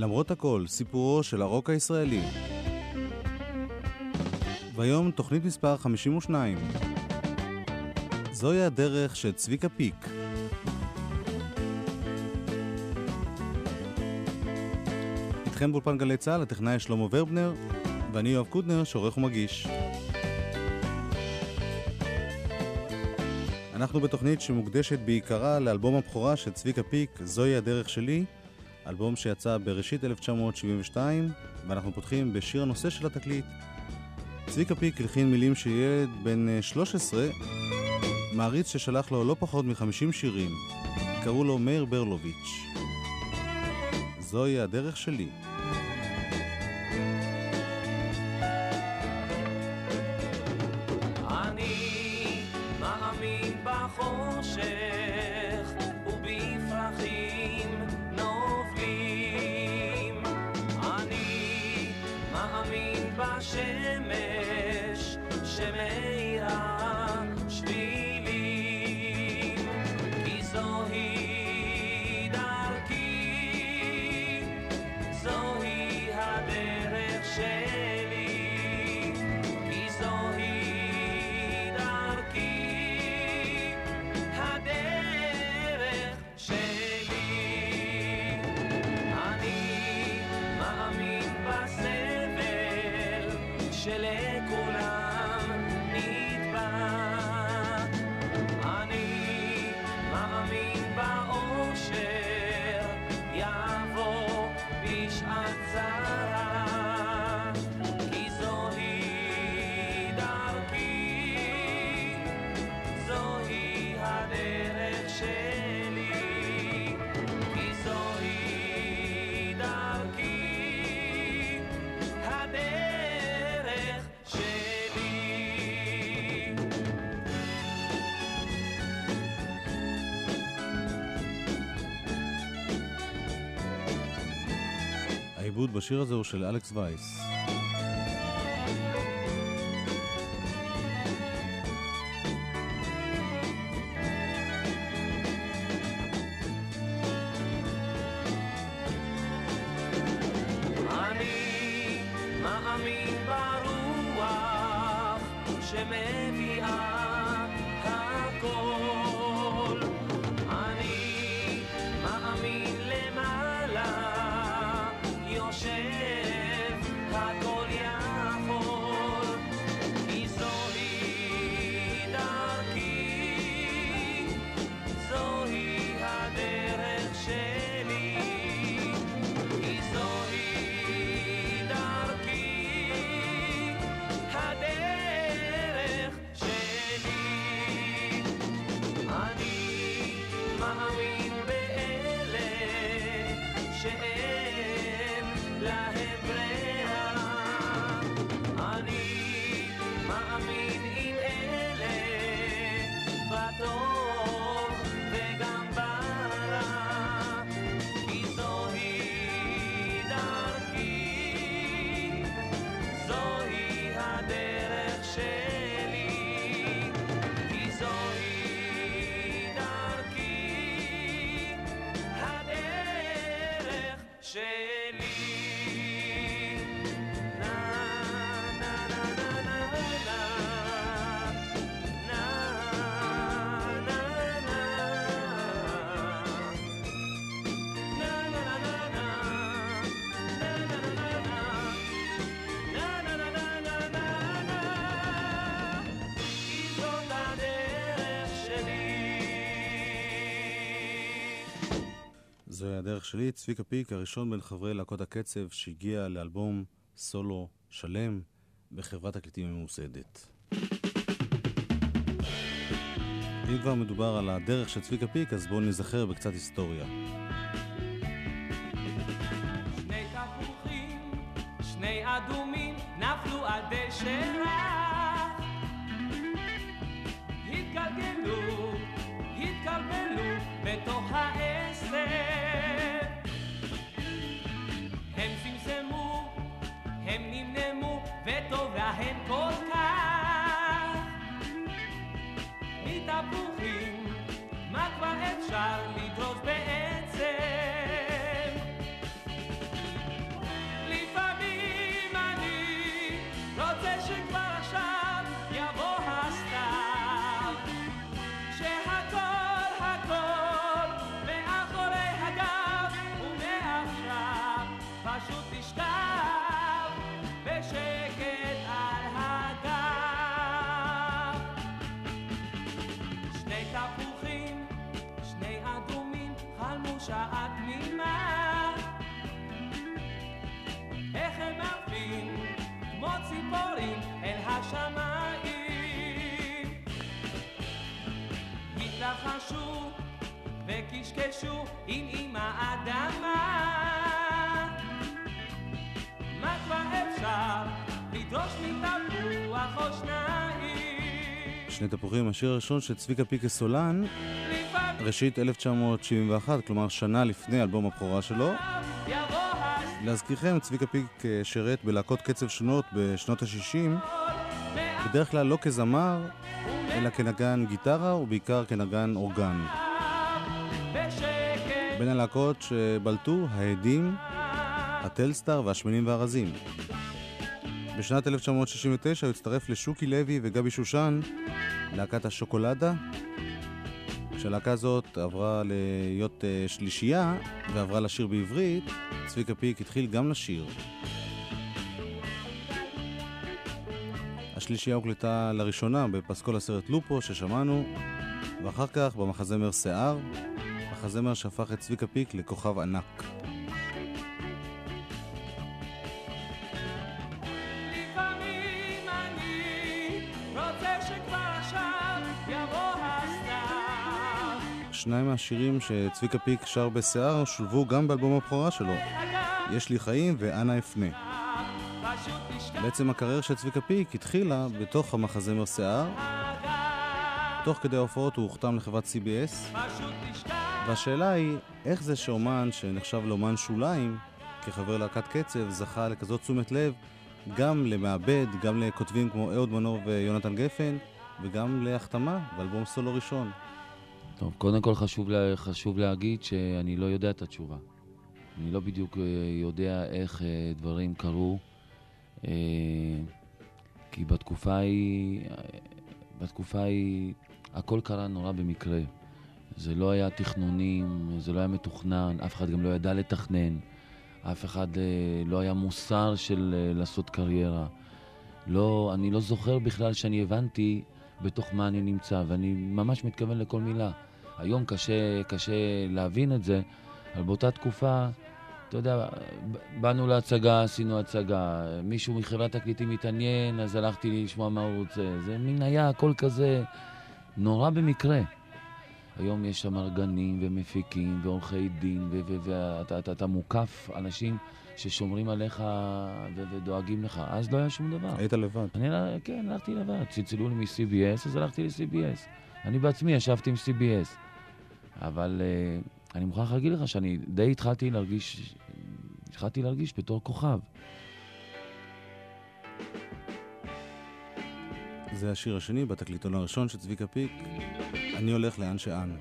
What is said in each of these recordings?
למרות הכל, סיפורו של הרוק הישראלי. והיום תוכנית מספר 52. זוהי הדרך של צביקה פיק. איתכם באולפן גלי צה"ל, הטכנאי שלמה ורבנר, ואני יואב קוטנר, שעורך ומגיש. אנחנו בתוכנית שמוקדשת בעיקרה לאלבום הבכורה של צביקה פיק, זוהי הדרך שלי, אלבום שיצא בראשית 1972, ואנחנו פותחים בשיר הנושא של התקליט. צביקה פיק הלחין מילים של ילד בן 13, מעריץ ששלח לו לא פחות מ-50 שירים. קראו לו מאיר ברלוביץ'. זוהי הדרך שלי. desire. בשיר הזה הוא של אלכס וייס. זוהי הדרך שלי, צביקה פיק, הראשון בין חברי להקות הקצב שהגיע לאלבום סולו שלם בחברת תקליטים ממוסדת. אם כבר מדובר על הדרך של צביקה פיק, אז בואו נזכר בקצת היסטוריה. שני תפוחים, שני אדומים, נפלו על דשא השמיים התלחשו וקשקשו עם אמא אדמה. מה כבר אפשר לדרוש מתפוח או שניים? שני תפוחים, השיר הראשון של צביקה פיקה סולן, ראשית 1971, כלומר שנה לפני אלבום הבכורה שלו. להזכירכם, צביקה פיק שירת בלהקות קצב שונות בשנות ה-60, בדרך כלל לא כזמר, אלא כנגן גיטרה ובעיקר כנגן אורגן. בין הלהקות שבלטו, ההדים, הטלסטאר והשמנים והרזים. בשנת 1969 הוא הצטרף לשוקי לוי וגבי שושן, להקת השוקולדה, כשהלהקה הזאת עברה להיות אה, שלישייה ועברה לשיר בעברית, צביקה פיק התחיל גם לשיר. השלישייה הוקלטה לראשונה בפסקול הסרט לופו ששמענו, ואחר כך במחזמר שיער, מחזמר שהפך את צביקה פיק לכוכב ענק. שניים מהשירים שצביקה פיק שר בשיער שולבו גם באלבום הבכורה שלו, יש לי חיים ואנה אפנה. בעצם הקריירה של צביקה פיק התחילה בתוך המחזמר שיער, תוך כדי ההופעות הוא הוחתם לחברת CBS, והשאלה היא, איך זה שאומן שנחשב לאומן שוליים, כחבר להקת קצב, זכה לכזאת תשומת לב, גם למעבד, גם לכותבים כמו אהוד מנור ויונתן גפן, וגם להחתמה באלבום סולו ראשון. טוב, קודם כל חשוב, לה, חשוב להגיד שאני לא יודע את התשובה. אני לא בדיוק אה, יודע איך אה, דברים קרו, כי בתקופה ההיא, בתקופה ההיא, הכל קרה נורא במקרה. זה לא היה תכנונים, זה לא היה מתוכנן, אף אחד גם לא ידע לתכנן, אף אחד אה, לא היה מוסר של אה, לעשות קריירה. לא, אני לא זוכר בכלל שאני הבנתי בתוך מה אני נמצא, ואני ממש מתכוון לכל מילה. היום קשה, קשה להבין את זה, אבל באותה תקופה, אתה יודע, באנו להצגה, עשינו הצגה, מישהו מחברת תקליטים התעניין, אז הלכתי לשמוע מה הוא רוצה. זה מין היה הכל כזה נורא במקרה. היום יש שם ארגנים ומפיקים ועורכי דין, ואתה אתה, אתה מוקף אנשים ששומרים עליך ודואגים לך. אז לא היה שום דבר. היית לבד. אני, כן, הלכתי לבד. צלצלו לי מ-CBS, אז הלכתי ל-CBS. אני בעצמי ישבתי עם CBS. אבל uh, אני מוכרח להגיד לך שאני די התחלתי להרגיש, התחלתי להרגיש בתור כוכב. זה השיר השני בתקליטון הראשון של צביקה פיק, אני הולך לאן שאן.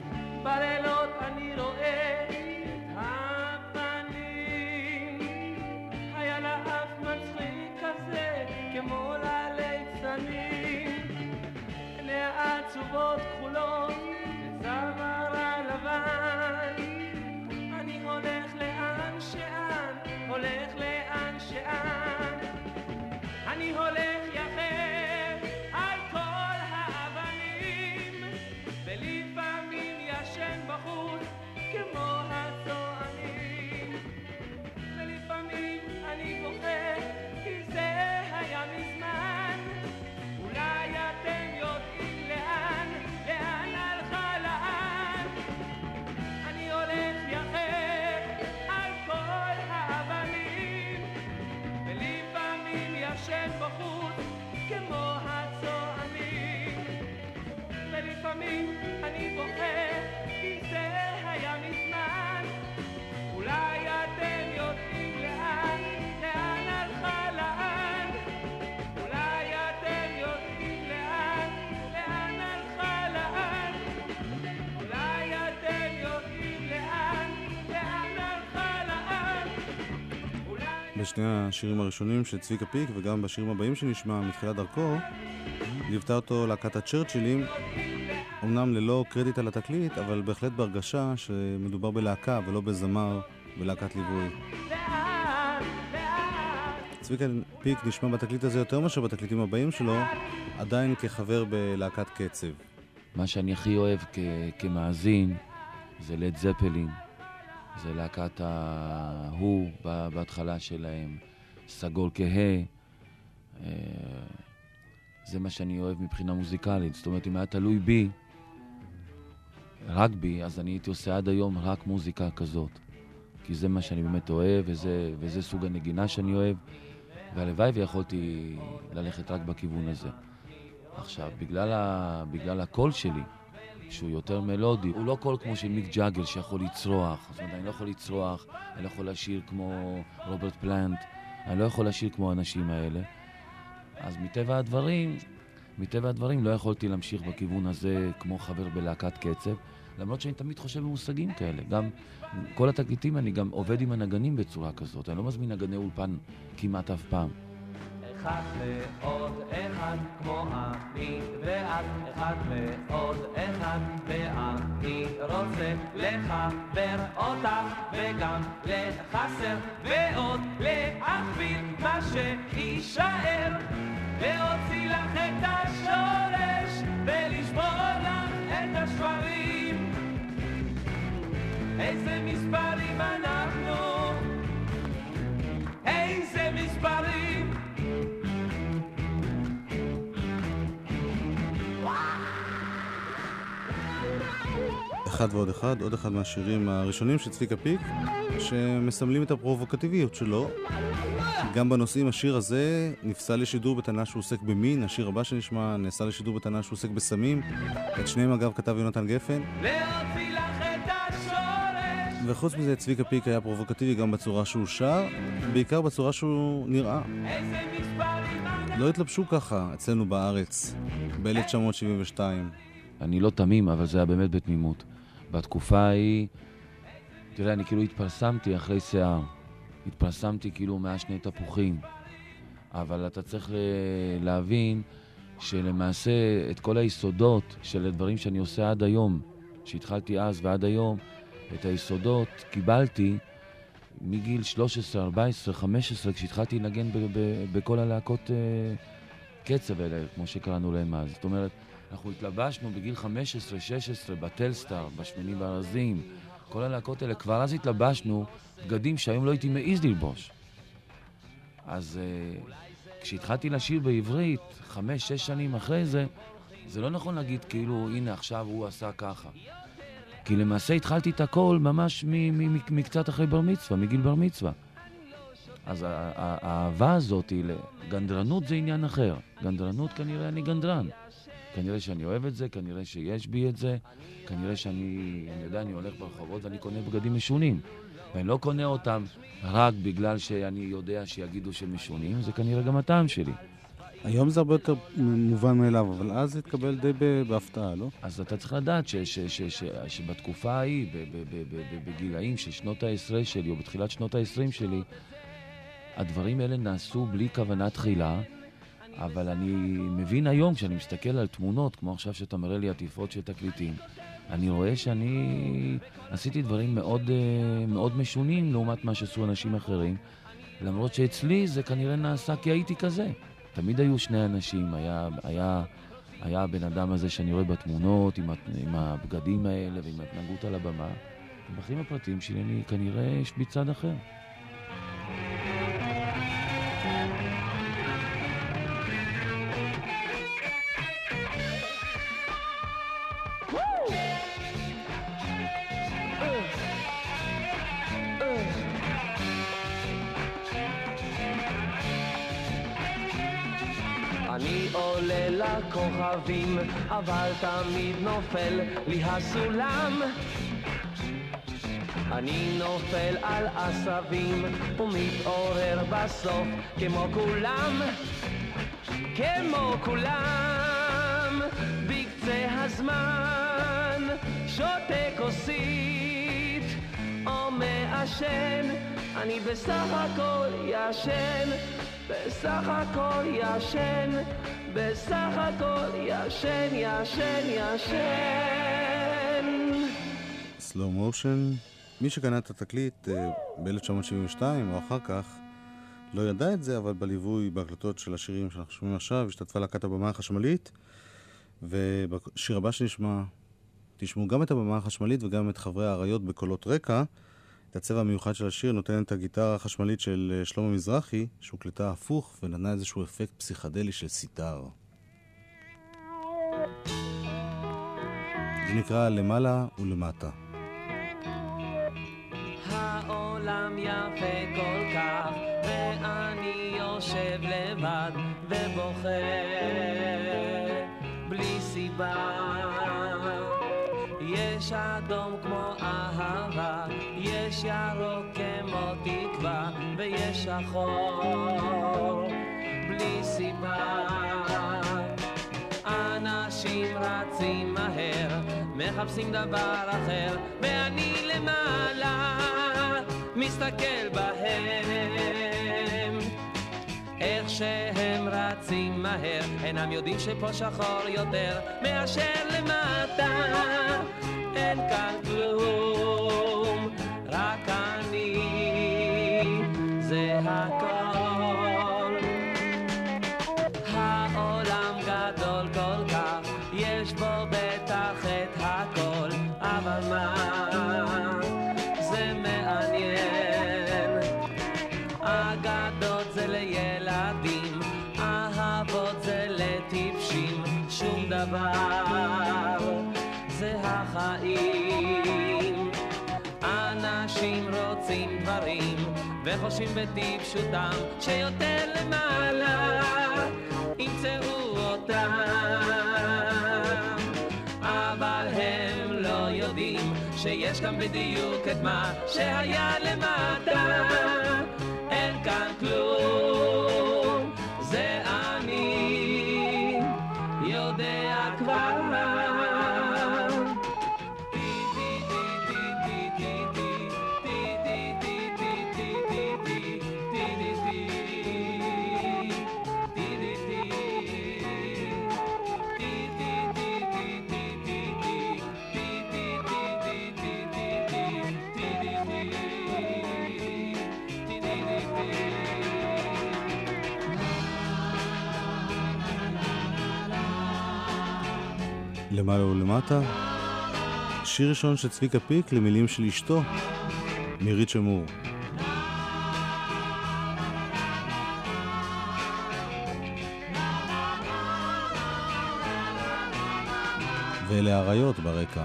בשני השירים הראשונים של צביקה פיק וגם בשירים הבאים שנשמע מתחילת דרכו, ליוותה אותו להקת הצ'רצ'ילים, אמנם ללא קרדיט על התקליט, אבל בהחלט בהרגשה שמדובר בלהקה ולא בזמר בלהקת ליווי. צביקה פיק נשמע בתקליט הזה יותר מאשר בתקליטים הבאים שלו, עדיין כחבר בלהקת קצב. מה שאני הכי אוהב כ- כמאזין זה לד זפלין, זה להקת ההוא בהתחלה שלהם, סגול כהה. אה, זה מה שאני אוהב מבחינה מוזיקלית. זאת אומרת, אם היה תלוי בי, רק בי, אז אני הייתי עושה עד היום רק מוזיקה כזאת. כי זה מה שאני באמת אוהב, וזה, וזה סוג הנגינה שאני אוהב, והלוואי ויכולתי ללכת רק בכיוון הזה. עכשיו, בגלל, ה, בגלל הקול שלי, שהוא יותר מלודי, הוא לא קול כמו של מיק ג'אגל שיכול לצרוח. זאת אומרת, אני לא יכול לצרוח, אני לא יכול לשיר כמו רוברט פלנט, אני לא יכול לשיר כמו האנשים האלה. אז מטבע הדברים, מטבע הדברים לא יכולתי להמשיך בכיוון הזה כמו חבר בלהקת קצב, למרות שאני תמיד חושב במושגים כאלה. גם כל התקליטים אני גם עובד עם הנגנים בצורה כזאת, אני לא מזמין נגני אולפן כמעט אף פעם. אחד ועוד אחד כמו אני ואת אחד ועוד אחד ואני רוצה לחבר אותך וגם לחסר ועוד להכפיל מה שיישאר להוציא לך את השורש ולשבור לך את השברים. איזה מספרים אנחנו? איזה מספרים? אחד ועוד אחד, עוד אחד מהשירים הראשונים של צביקה פיק, שמסמלים את הפרובוקטיביות שלו. גם בנושאים, השיר הזה נפסל לשידור בטענה שהוא עוסק במין, השיר הבא שנשמע נעשה לשידור בטענה שהוא עוסק בסמים. את שניהם אגב כתב יונתן גפן. וחוץ מזה צביקה פיק היה פרובוקטיבי גם בצורה שהוא שר, בעיקר בצורה שהוא נראה. לא התלבשו ככה אצלנו בארץ ב-1972. אני לא תמים, אבל זה היה באמת בתמימות. בתקופה ההיא, תראה, אני כאילו התפרסמתי אחרי שיער. התפרסמתי כאילו מאה שני תפוחים. אבל אתה צריך להבין שלמעשה את כל היסודות של הדברים שאני עושה עד היום, שהתחלתי אז ועד היום, את היסודות קיבלתי מגיל 13, 14, 15, כשהתחלתי לנגן בכל הלהקות אה, קצב האלה, כמו שקראנו להם אז. זאת אומרת, אנחנו התלבשנו בגיל 15, 16, בטלסטאר, בשמנים בארזים, כל הלהקות האלה, כבר אז התלבשנו בגדים שהיום לא הייתי מעז ללבוש. אז uh, כשהתחלתי לשיר בעברית, חמש, שש שנים אחרי זה, זה לא נכון להגיד כאילו, הנה עכשיו הוא עשה ככה. כי למעשה התחלתי את הכל ממש מקצת אחרי בר מצווה, מגיל בר מצווה. אז האהבה הזאת לגנדרנות זה עניין אחר. גנדרנות כנראה אני גנדרן. כנראה שאני אוהב את זה, כנראה שיש בי את זה, כנראה שאני, אני יודע, אני הולך ברחובות ואני קונה בגדים משונים. ואני לא קונה אותם רק בגלל שאני יודע שיגידו שהם משונים, זה כנראה גם הטעם שלי. היום זה הרבה יותר מובן מאליו, אבל אז זה התקבל די בהפתעה, לא? אז אתה צריך לדעת ש, ש, ש, ש, שבתקופה ההיא, בגילאים של שנות העשרה שלי, או בתחילת שנות העשרים שלי, הדברים האלה נעשו בלי כוונה תחילה, אבל אני מבין היום, כשאני מסתכל על תמונות, כמו עכשיו שאתה מראה לי עטיפות של תקליטים, אני רואה שאני עשיתי דברים מאוד, אה, מאוד משונים לעומת מה שעשו אנשים אחרים, למרות שאצלי זה כנראה נעשה כי הייתי כזה. תמיד היו שני אנשים, היה, היה, היה הבן אדם הזה שאני רואה בתמונות, עם, עם הבגדים האלה ועם ההתנהגות על הבמה. בחיים הפרטיים שלי אני כנראה יש בי צד אחר. עולה לכוכבים, אבל תמיד נופל לי הסולם. אני נופל על עשבים, ומתעורר בסוף כמו כולם. כמו כולם, בקצה הזמן, שותה כוסית או מעשן, אני בסך הכל ישן, בסך הכל ישן, בסך הכל ישן, ישן, ישן. סלואו מושן. מי שקנה את התקליט אה, ב-1972 או אחר כך לא ידע את זה, אבל בליווי, בהקלטות של השירים שאנחנו שומעים עכשיו, השתתפה להקת הבמה החשמלית, ובשיר הבא שנשמע, תשמעו גם את הבמה החשמלית וגם את חברי האריות בקולות רקע. את הצבע המיוחד של השיר נותנת הגיטרה החשמלית של אה, שלמה מזרחי, שהוקלטה הפוך ונתנה איזשהו אפקט פסיכדלי של סיטר. זה נקרא למעלה ולמטה. העולם יפה כל כך, ואני יושב לבד ובוכה בלי סיבה. יש אדום כמו אהבה, יש ירוק כמו תקווה, ויש שחור בלי סיבה. אנשים רצים מהר, מחפשים דבר אחר, ואני למעלה מסתכל בהם. איך שהם רצים מהר, אינם יודעים שפה שחור יותר מאשר למטה. אין כאן כלום, пока. וחושבים בטיפשותם שיותר למעלה ימצאו אותם. אבל הם לא יודעים שיש כאן בדיוק את מה שהיה למטה. אין כאן כלום למעלה ולמטה. שיר ראשון של צביקה פיק למילים של אשתו, מירית שמור. ואלה האריות ברקע.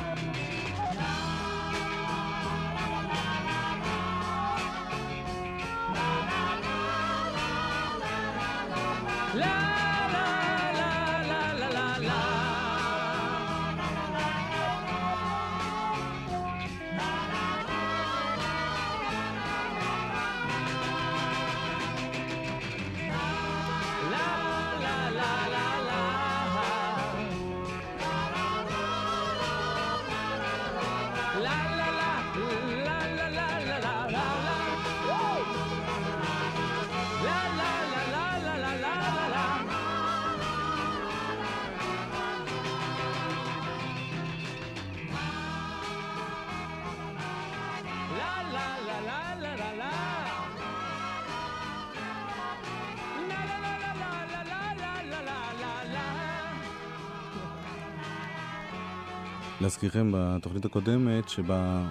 להזכירכם בתוכנית הקודמת שבה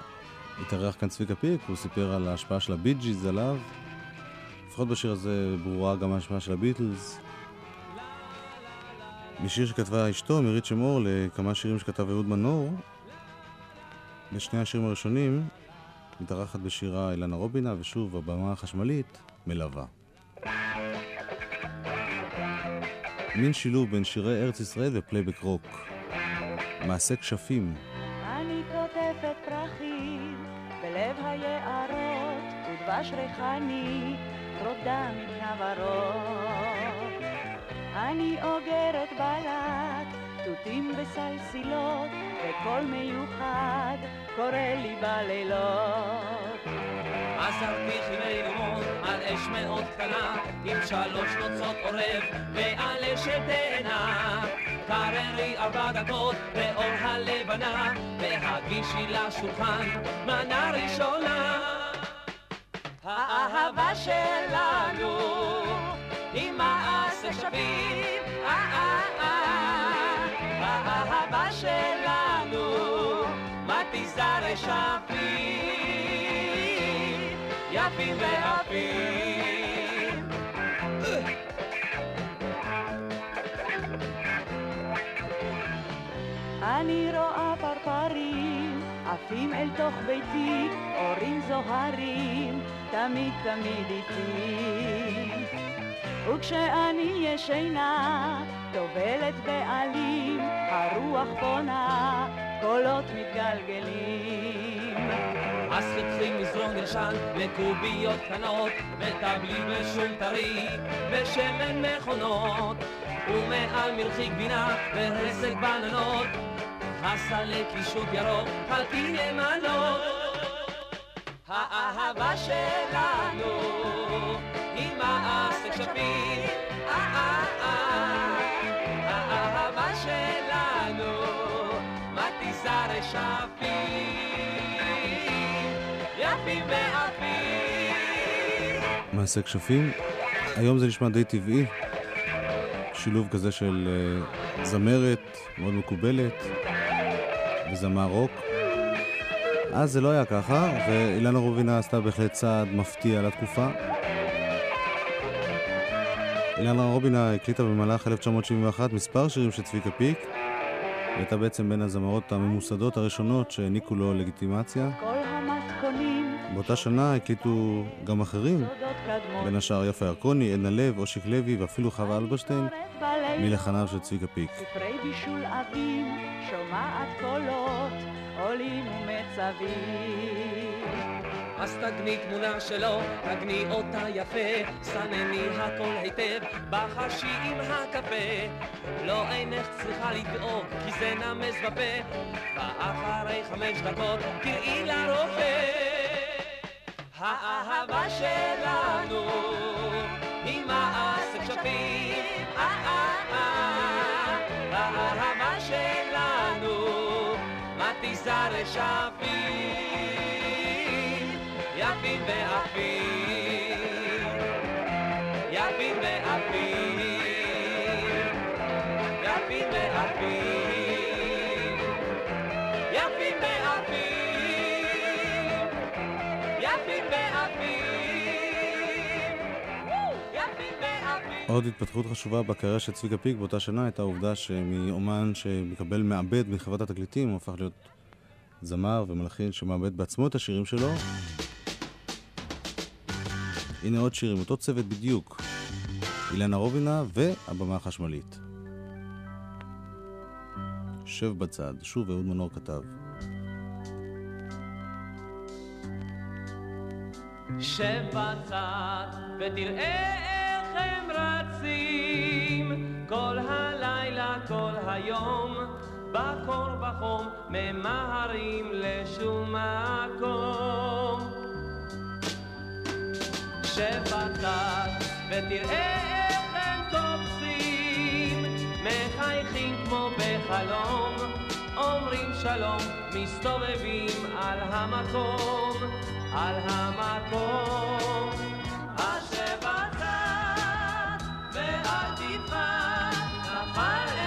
התארח כאן צביקה פיק, הוא סיפר על ההשפעה של הבי ג'יז עליו. לפחות בשיר הזה ברורה גם ההשפעה של הביטלס. משיר שכתבה אשתו, מירית שמור, לכמה שירים שכתב אהוד מנור. לשני השירים הראשונים מתארחת בשירה אילנה רובינה, ושוב הבמה החשמלית מלווה. מין שילוב בין שירי ארץ ישראל ופלייבק רוק. מעשה כשפים. אני קוטפת פרחים בלב היערות ודבש ריחני רודה מכוורות. אני אוגרת בלאט תותים וסלסילות וקול מיוחד קורא לי בלילות. עזרתי חילי לימון על אש מאוד קטנה עם שלוש נוצות עורב ועל אשת תאנה קררי ארבע דקות באור הלבנה והגישי לשולחן מנה ראשונה האהבה שלנו היא מעשה שווים אה, אה, אה. האהבה שלנו מתיזה רשפים יפים ועפים. עפים אל תוך ביתי, אורים זוהרים, תמיד תמיד איתי. וכשאני ישנה, טובלת בעלים, הרוח פונה, קולות מתגלגלים. אז חצי מזרון ישן וקוביות קטנות וטבלי ושום טרי ושמן מכונות ומעל מלחי גבינה והרסק בננות חסה לקישוט ירוק, חלקי נאמנות האהבה שלנו היא מעשה כשפים האהבה שלנו מתיזה רשפים יפים ועפים. מעשה כשפים. היום זה נשמע די טבעי. שילוב כזה של uh, זמרת מאוד מקובלת וזמר רוק. אז זה לא היה ככה, ואילנה רובינה עשתה בהחלט צעד מפתיע לתקופה. אילנה רובינה הקליטה במהלך 1971 מספר שירים של צביקה פיק. היא הייתה בעצם בין הזמרות הממוסדות הראשונות שהעניקו לו לגיטימציה. כל באותה שנה הקליטו גם אחרים, בין השאר יפה ירקוני, עדנה לב, אושיק לוי ואפילו חווה אלברשטיין, מלחניו של צביקה פיק. ספרי בישול אבים, שומעת קולות, עולים ומצווים. אז תגני תמונה שלו, תגני אותה יפה, סנני הכל היטב, בחשי עם הקפה. לא אינך צריכה לדאוג, כי זה נמס בפה, ואחרי חמש דקות קראי לרופא. האהבה שלנו היא מעשה כשפים, אה, אה, אה. האהבה שלנו מתיזה רשפים. יפים ועפים, עוד התפתחות חשובה בקריירה של צביקה פיק באותה שנה הייתה העובדה שמאומן שמקבל מעבד מחברת התקליטים, הוא הפך להיות זמר ומלחין שמעבד בעצמו את השירים שלו. הנה עוד שירים, אותו צוות בדיוק. אילנה רובינה והבמה החשמלית. שב בצד, שוב אהוד מנור כתב. שב בצד ותראה רצים כל הלילה, כל היום בקור בחום ממהרים לשום מקום. שב ותראה איך הם תופסים מחייכים כמו בחלום. אומרים שלום מסתובבים על המקום על המקום תדפק נפל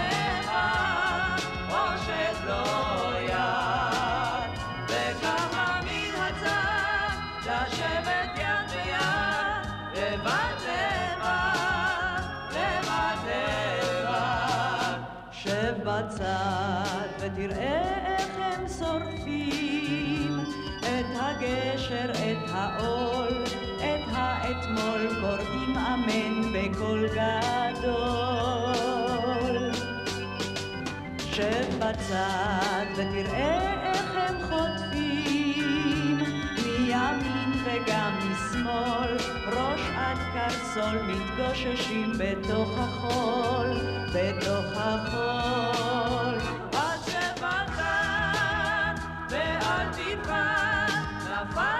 בצד ותראה איך הם חוטפים מימין וגם משמאל, ראש עד קרסול מתגוששים בתוך החול, בתוך החול. אז שב בצד ואל תדפק, נפל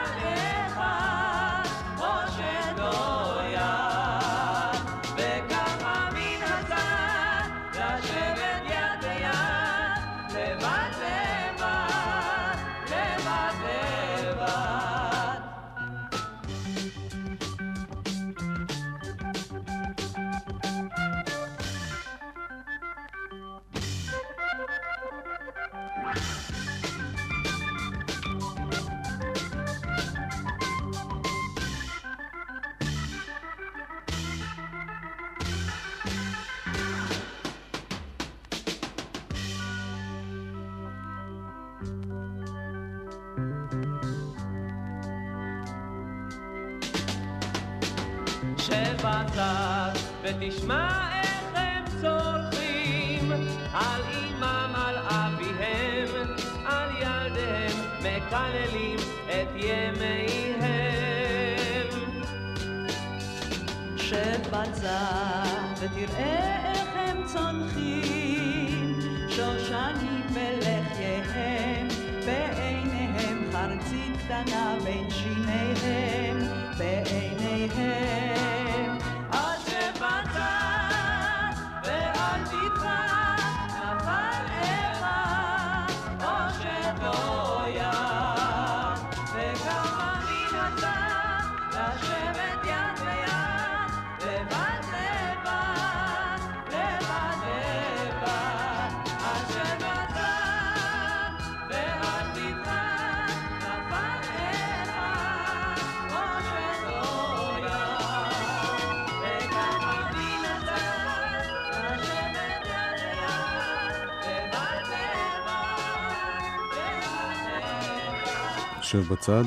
לבד, לבד לבד. שב בצד.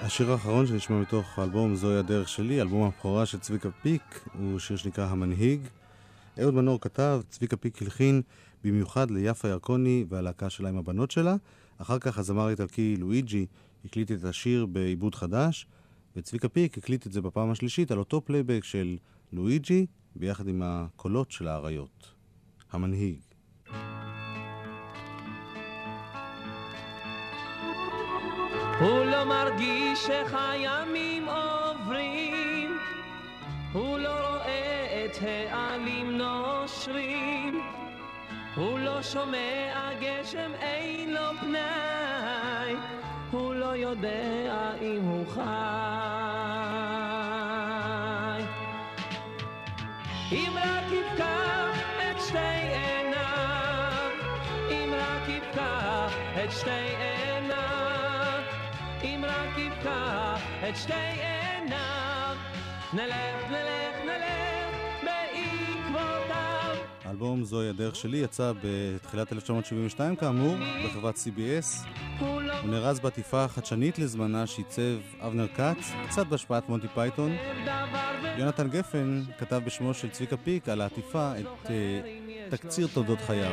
השיר האחרון שנשמע מתוך האלבום זוהי הדרך שלי, אלבום הבכורה של צביקה פיק, הוא שיר שנקרא המנהיג. אהוד מנור כתב, צביקה פיק הלחין במיוחד ליפה ירקוני והלהקה שלה עם הבנות שלה. אחר כך הזמר האיטלקי לואיג'י הקליט את השיר בעיבוד חדש, וצביקה פיק הקליט את זה בפעם השלישית על אותו פלייבק של לואיג'י, ביחד עם הקולות של האריות. המנהיג. הוא לא מרגיש איך הימים עוברים, הוא לא רואה את העלים נושרים, הוא לא שומע גשם אין לו פנאי, הוא לא יודע אם הוא חי. אם רק יפקח את שתי עיניו, אם רק יפקח את שתי את שתי עיניו, נלך, נלך, נלך בעקבותיו. האלבום זוהי הדרך שלי יצא בתחילת 1972 כאמור, בחברת CBS. הוא נארז בעטיפה חדשנית לזמנה שעיצב אבנר כץ, קצת בהשפעת מונטי פייתון. יונתן גפן כתב בשמו של צביקה פיק על העטיפה את אה, תקציר תולדות חייו.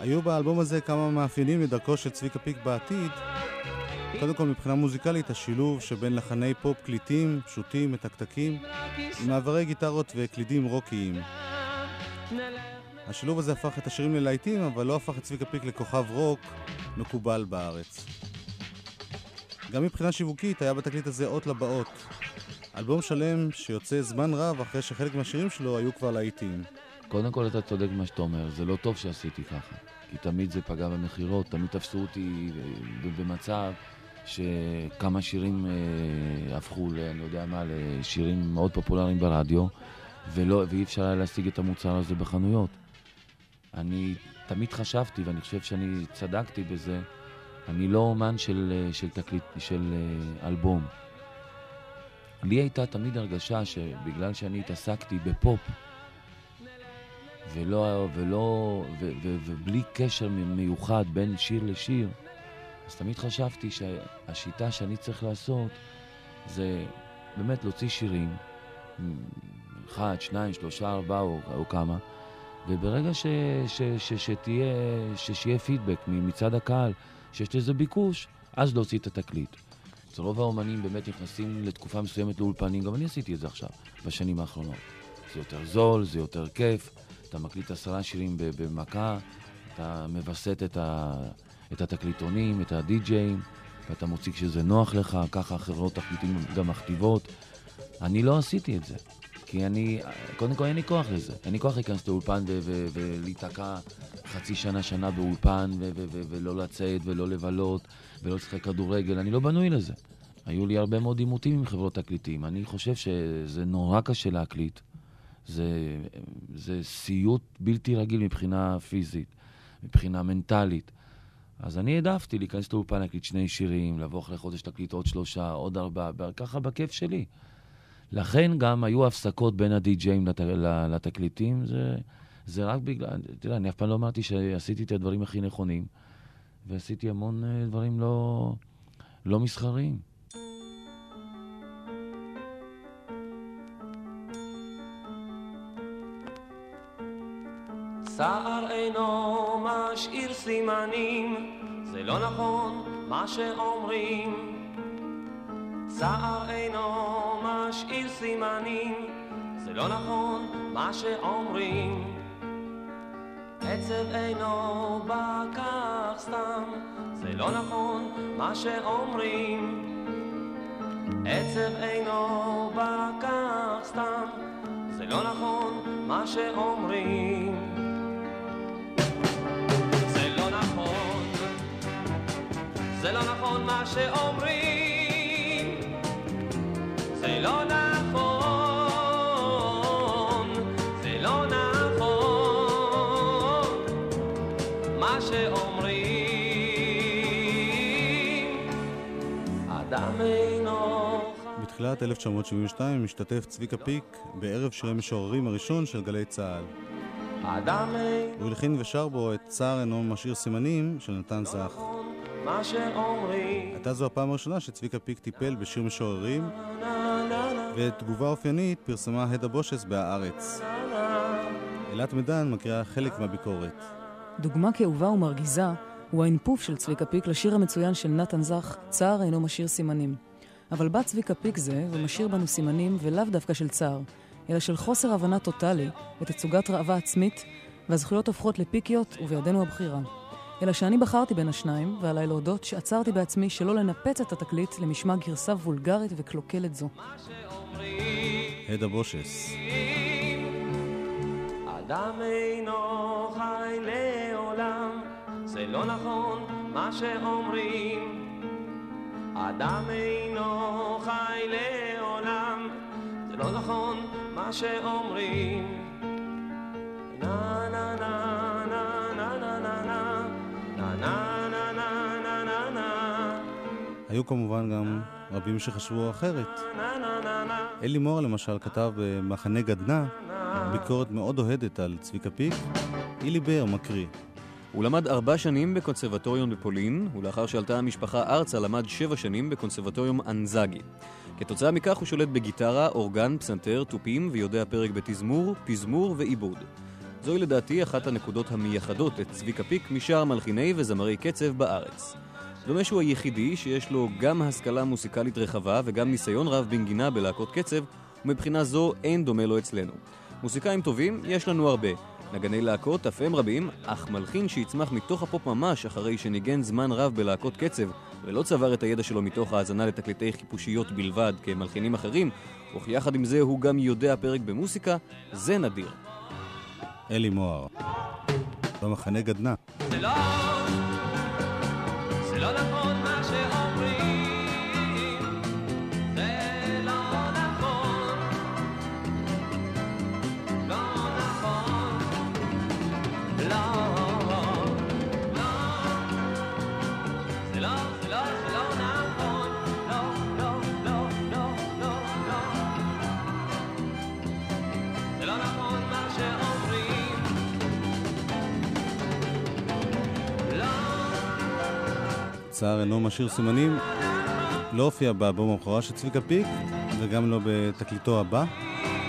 היו באלבום הזה כמה מאפיינים לדרכו של צביקה פיק בעתיד. קודם כל מבחינה מוזיקלית, השילוב שבין לחני פופ קליטים, פשוטים, מתקתקים, מעברי גיטרות וקלידים רוקיים. השילוב הזה הפך את השירים ללהיטים, אבל לא הפך את צביקה פיק לכוכב רוק מקובל בארץ. גם מבחינה שיווקית היה בתקליט הזה אות לבאות. אלבום שלם שיוצא זמן רב אחרי שחלק מהשירים שלו היו כבר להיטים. קודם כל אתה צודק במה שאתה אומר, זה לא טוב שעשיתי ככה. כי תמיד זה פגע במכירות, תמיד תפסו אותי אה, במצב שכמה שירים אה, הפכו, ל, אני יודע מה, לשירים מאוד פופולריים ברדיו, ולא, ואי אפשר היה להשיג את המוצר הזה בחנויות. אני תמיד חשבתי, ואני חושב שאני צדקתי בזה, אני לא אומן של, אה, של תקליט, של אה, אלבום. לי הייתה תמיד הרגשה שבגלל שאני התעסקתי בפופ, ולא, ולא, ו, ו, ובלי קשר מיוחד בין שיר לשיר, אז תמיד חשבתי שהשיטה שאני צריך לעשות זה באמת להוציא שירים, אחד, שניים, שלושה, ארבעה או, או כמה, וברגע ש, ש, ש, שתהיה, ש, שיהיה פידבק מצד הקהל, שיש לזה ביקוש, אז להוציא את התקליט. אצל רוב האומנים באמת נכנסים לתקופה מסוימת לאולפנים, גם אני עשיתי את זה עכשיו, בשנים האחרונות. זה יותר זול, זה יותר כיף, אתה מקליט עשרה שירים במכה, אתה מווסת את, ה- את התקליטונים, את הדי-ג'אים, ואתה מוציא כשזה נוח לך, ככה חברות תקליטים גם מכתיבות. אני לא עשיתי את זה, כי אני, קודם כל אין לי כוח לזה. אין לי כוח להיכנס לאולפן ולהיתקע חצי שנה, שנה באולפן, ולא לצאת ולא לבלות ולא לשחק כדורגל, אני לא בנוי לזה. היו לי הרבה מאוד עימותים עם חברות תקליטים. אני חושב שזה נורא קשה להקליט. זה, זה סיוט בלתי רגיל מבחינה פיזית, מבחינה מנטלית. אז אני העדפתי להיכנס לאולפן, להקליט שני שירים, לבוא אחרי חודש להקליט עוד שלושה, עוד ארבעה, ככה בכיף שלי. לכן גם היו הפסקות בין הדי-ג'אים לת, לתקליטים, זה, זה רק בגלל, תראה, אני אף פעם לא אמרתי שעשיתי את הדברים הכי נכונים, ועשיתי המון אה, דברים לא, לא מסחריים. סער אינו משאיר סימנים, זה לא נכון מה שאומרים. צער אינו משאיר סימנים, זה לא נכון מה שאומרים. עצב אינו בא כך סתם, זה לא נכון מה שאומרים. עצב אינו בא כך סתם, זה לא נכון מה שאומרים. זה לא נכון מה שאומרים. זה לא נכון, זה לא נכון מה שאומרים. אדם אינו חי בתחילת 1972 משתתף צביקה פיק בערב שירי משוררים הראשון של גלי צה"ל. הוא הלחין ושר בו את צער אינו משאיר סימנים של נתן זך. מה שאומרים. הייתה זו הפעם הראשונה שצביקה פיק טיפל בשיר משוררים, ותגובה אופיינית פרסמה הדה בושס בהארץ. אילת מידן מקריאה חלק מהביקורת. דוגמה כאובה ומרגיזה הוא האינפוף של צביקה פיק לשיר המצוין של נתן זך, צער אינו משאיר סימנים. אבל בא צביקה פיק זה ומשאיר בנו סימנים ולאו דווקא של צער, אלא של חוסר הבנה טוטאלי ותצוגת ראווה עצמית, והזכויות הופכות לפיקיות ובידינו הבחירה. אלא שאני בחרתי בין השניים, ועליי להודות שעצרתי בעצמי שלא לנפץ את התקליט למשמע גרסה וולגרית וקלוקלת זו. הדה בושס. אדם אינו חי לעולם, זה לא נכון מה שאומרים. אדם אינו חי לעולם, זה לא נכון מה שאומרים. נה נה נה נה היו כמובן גם רבים שחשבו אחרת. אלי מור למשל כתב במחנה גדנ"ע ביקורת מאוד אוהדת על צביקה פיק. אילי בר מקריא. הוא למד ארבע שנים בקונסרבטוריון בפולין, ולאחר שעלתה המשפחה ארצה למד שבע שנים בקונסרבטוריום אנזאגי. כתוצאה מכך הוא שולט בגיטרה, אורגן, פסנתר, תופים ויודע פרק בתזמור, פזמור ועיבוד. זוהי לדעתי אחת הנקודות המייחדות את צביקה פיק משאר מלחיני וזמרי קצב בארץ. דומה שהוא היחידי שיש לו גם השכלה מוסיקלית רחבה וגם ניסיון רב בנגינה בלהקות קצב, ומבחינה זו אין דומה לו אצלנו. מוסיקאים טובים יש לנו הרבה. נגני להקות אף הם רבים, אך מלחין שיצמח מתוך הפופ ממש אחרי שניגן זמן רב בלהקות קצב ולא צבר את הידע שלו מתוך האזנה לתקליטי חיפושיות בלבד כמלחינים אחרים, וכי יחד עם זה הוא גם יודע פרק במוסיקה, זה נדיר. אלי מוהר. במחנה גדנ"ע. זה לא, You're the צער אינו משאיר סימנים. לא הופיע באלבום הבכורה של צביקה פיק, וגם לא בתקליטו הבא,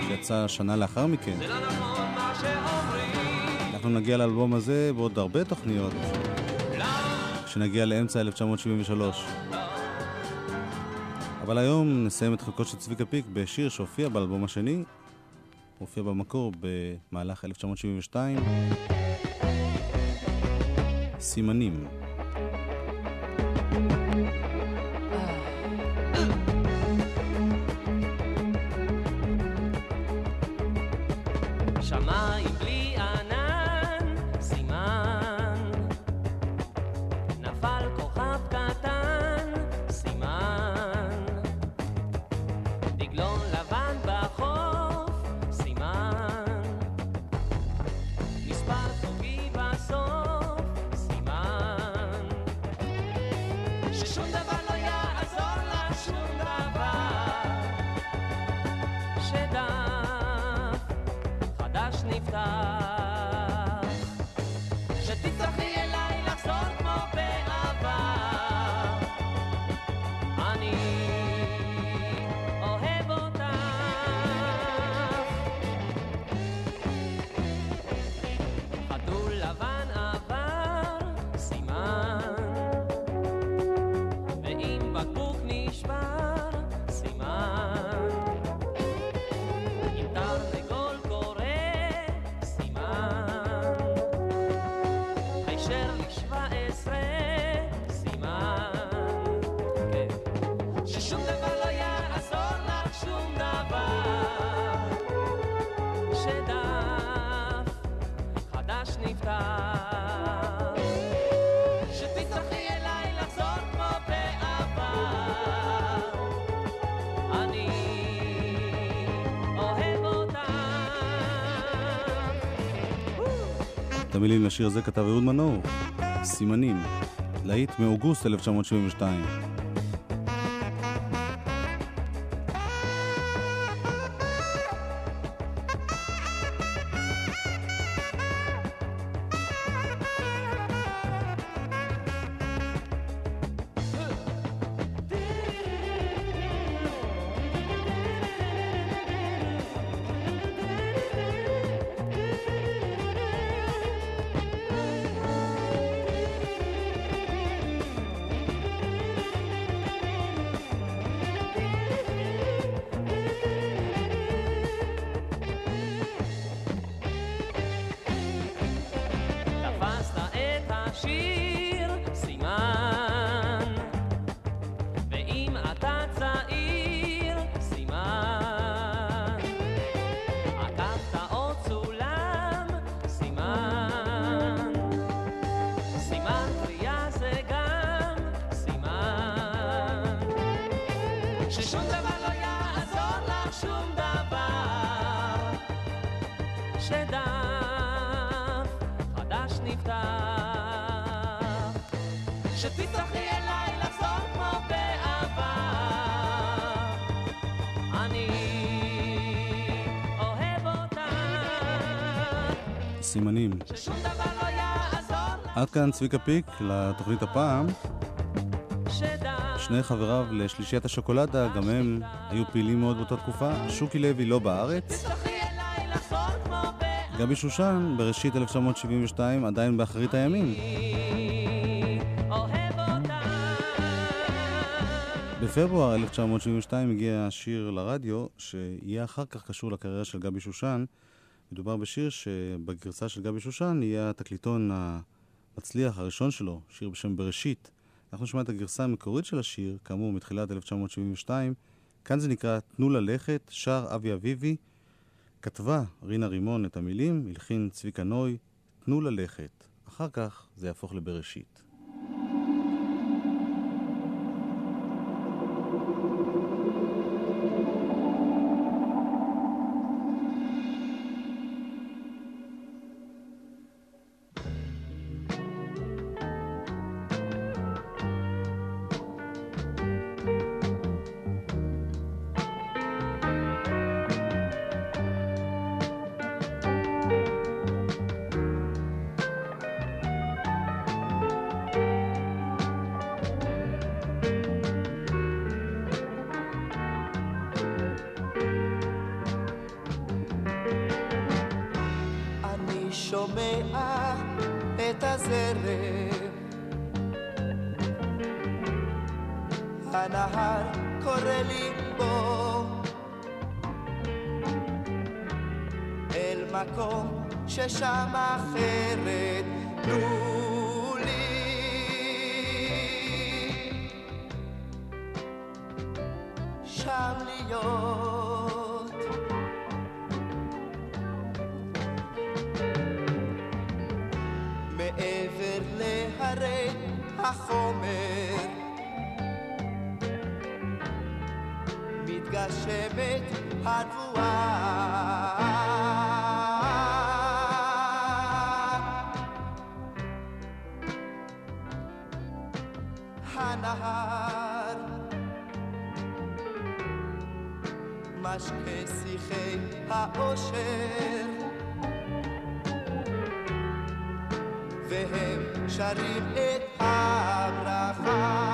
שיצא שנה לאחר מכן. אנחנו נגיע לאלבום הזה בעוד הרבה תוכניות, כשנגיע לאמצע 1973. אבל היום נסיים את חלקו של צביקה פיק בשיר שהופיע באלבום השני, הופיע במקור במהלך 1972, סימנים. המילים לשיר הזה כתב אהוד מנור. סימנים. להיט מאוגוסט 1972. עד כאן צביקה פיק לתוכנית הפעם. שני חבריו לשלישיית השוקולדה, גם הם היו פעילים מאוד באותה תקופה. שוקי לוי לא בארץ. גבי שושן, בראשית 1972, עדיין באחרית הימים. בפברואר 1972 הגיע שיר לרדיו, שיהיה אחר כך קשור לקריירה של גבי שושן. מדובר בשיר שבגרסה של גבי שושן יהיה התקליטון המצליח הראשון שלו, שיר בשם בראשית. אנחנו נשמע את הגרסה המקורית של השיר, כאמור מתחילת 1972. כאן זה נקרא "תנו ללכת", שר אבי אביבי. כתבה רינה רימון את המילים, הלחין צביקה נוי, "תנו ללכת". אחר כך זה יהפוך לבראשית. הנהר משקה שיחי האושר והם שרים את הברכה.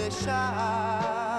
deixar.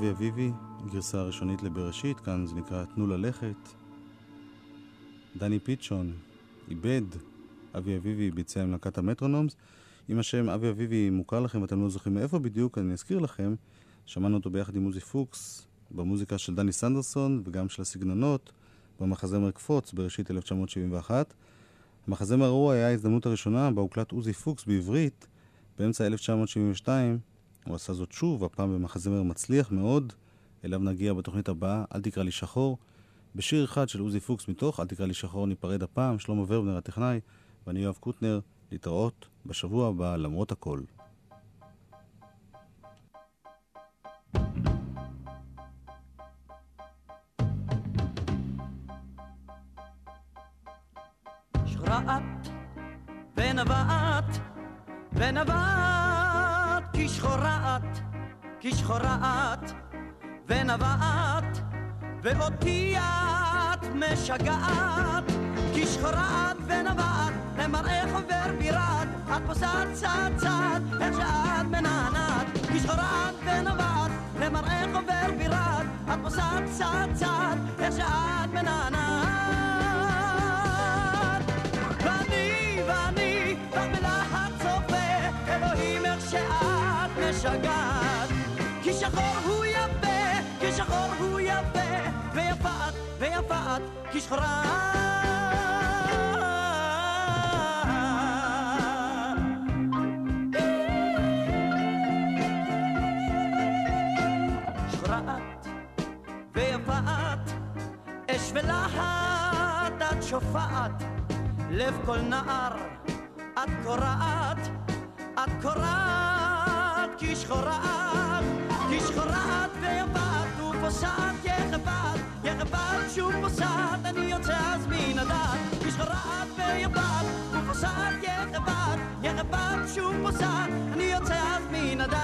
אבי אביבי, גרסה ראשונית לבראשית, כאן זה נקרא תנו ללכת. דני פיצ'ון איבד, אבי אביבי ביצע עם להקת המטרונומס. אם השם אבי אביבי מוכר לכם ואתם לא זוכרים מאיפה בדיוק, אני אזכיר לכם, שמענו אותו ביחד עם עוזי פוקס, במוזיקה של דני סנדרסון וגם של הסגנונות, במחזמר קפוץ בראשית 1971. המחזמר ההוא היה ההזדמנות הראשונה בה הוקלט עוזי פוקס בעברית באמצע 1972. הוא עשה זאת שוב, הפעם במחזמר מצליח מאוד, אליו נגיע בתוכנית הבאה, אל תקרא לי שחור. בשיר אחד של עוזי פוקס מתוך אל תקרא לי שחור ניפרד הפעם, שלמה ורבנר הטכנאי, ואני יואב קוטנר, להתראות בשבוע הבא למרות הכל. שחרעת ונבעת ונבעת כשחורעת כשחורעת ונבעת ואותי את משגעת. כשחורעת ונבעת למראך עובר בירת. את פוסעת צעד צעד איך שאת מנענעת. כשחורעת ונבעת למראך עובר בירת. את פוסעת צעד צעד איך שאת מנענעת שחור הוא יפה, כי שחור הוא יפה, ויפה את, ויפה את, כי שחורה. שחורה את, ויפה את, אש ולהט את שופעת. לב כל נער, את קורעת, את קורעת, כי כי שחורעת ופוסעת יחפת, יחפת שוב פוסעת, אני יוצא אז מן הדעת, כי שחורעת ויפת, ופוסעת יחפת, יחפת שוב פוסעת, אני יוצא אז מן הדעת.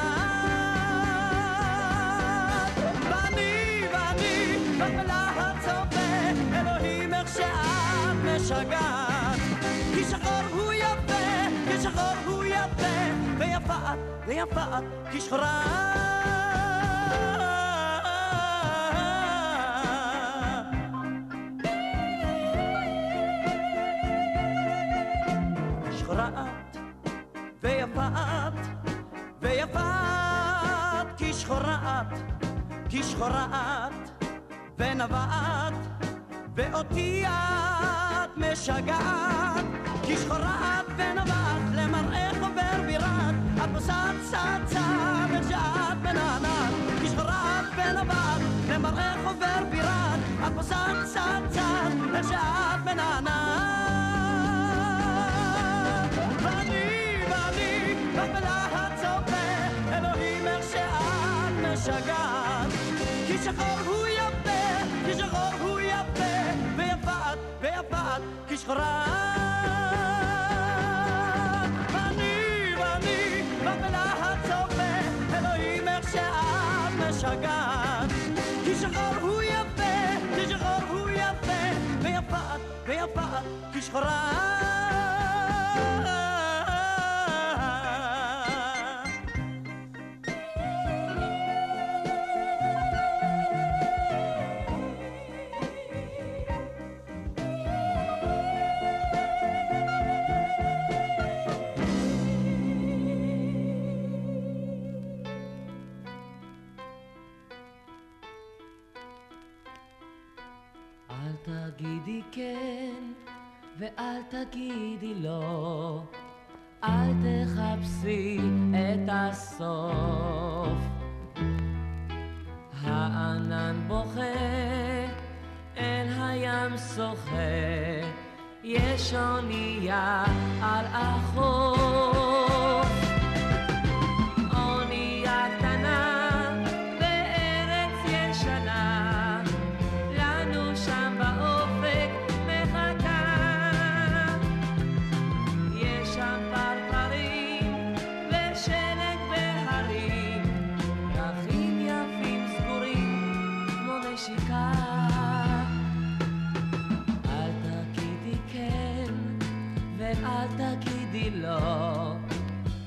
ואני, ואני, בלהט צופה, אלוהים איך שאת משגעת. כי שחור הוא יפה, כי שחור הוא יפה, ויפה את, ויפה את, כי שחורה. כשחורה את ונבעת ואותי את משגעת. כשחורה את ונבעת למראך עובר בירת את פוסעת צעד צעד איך שאת מנענעת כשחורה את ונבעת למראך עובר בירת את צעד צעד איך שאת מנענעת ואני ואני משגעת כי שחור הוא יפה כי שחור הוא יפה ויפה את ויפה את כשחורה ואני ואני רק בלהט צופה אלוהים איך שאת משגעת. כי שחור הוא יפה כי שחור הוא יפה ויפה את ויפה את כשחורה אל כן ואל תגידי לא, אל תחפשי את הסוף. הענן בוכה, אל הים שוחה, יש אונייה על החוף.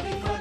שנים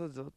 רוצה לעשות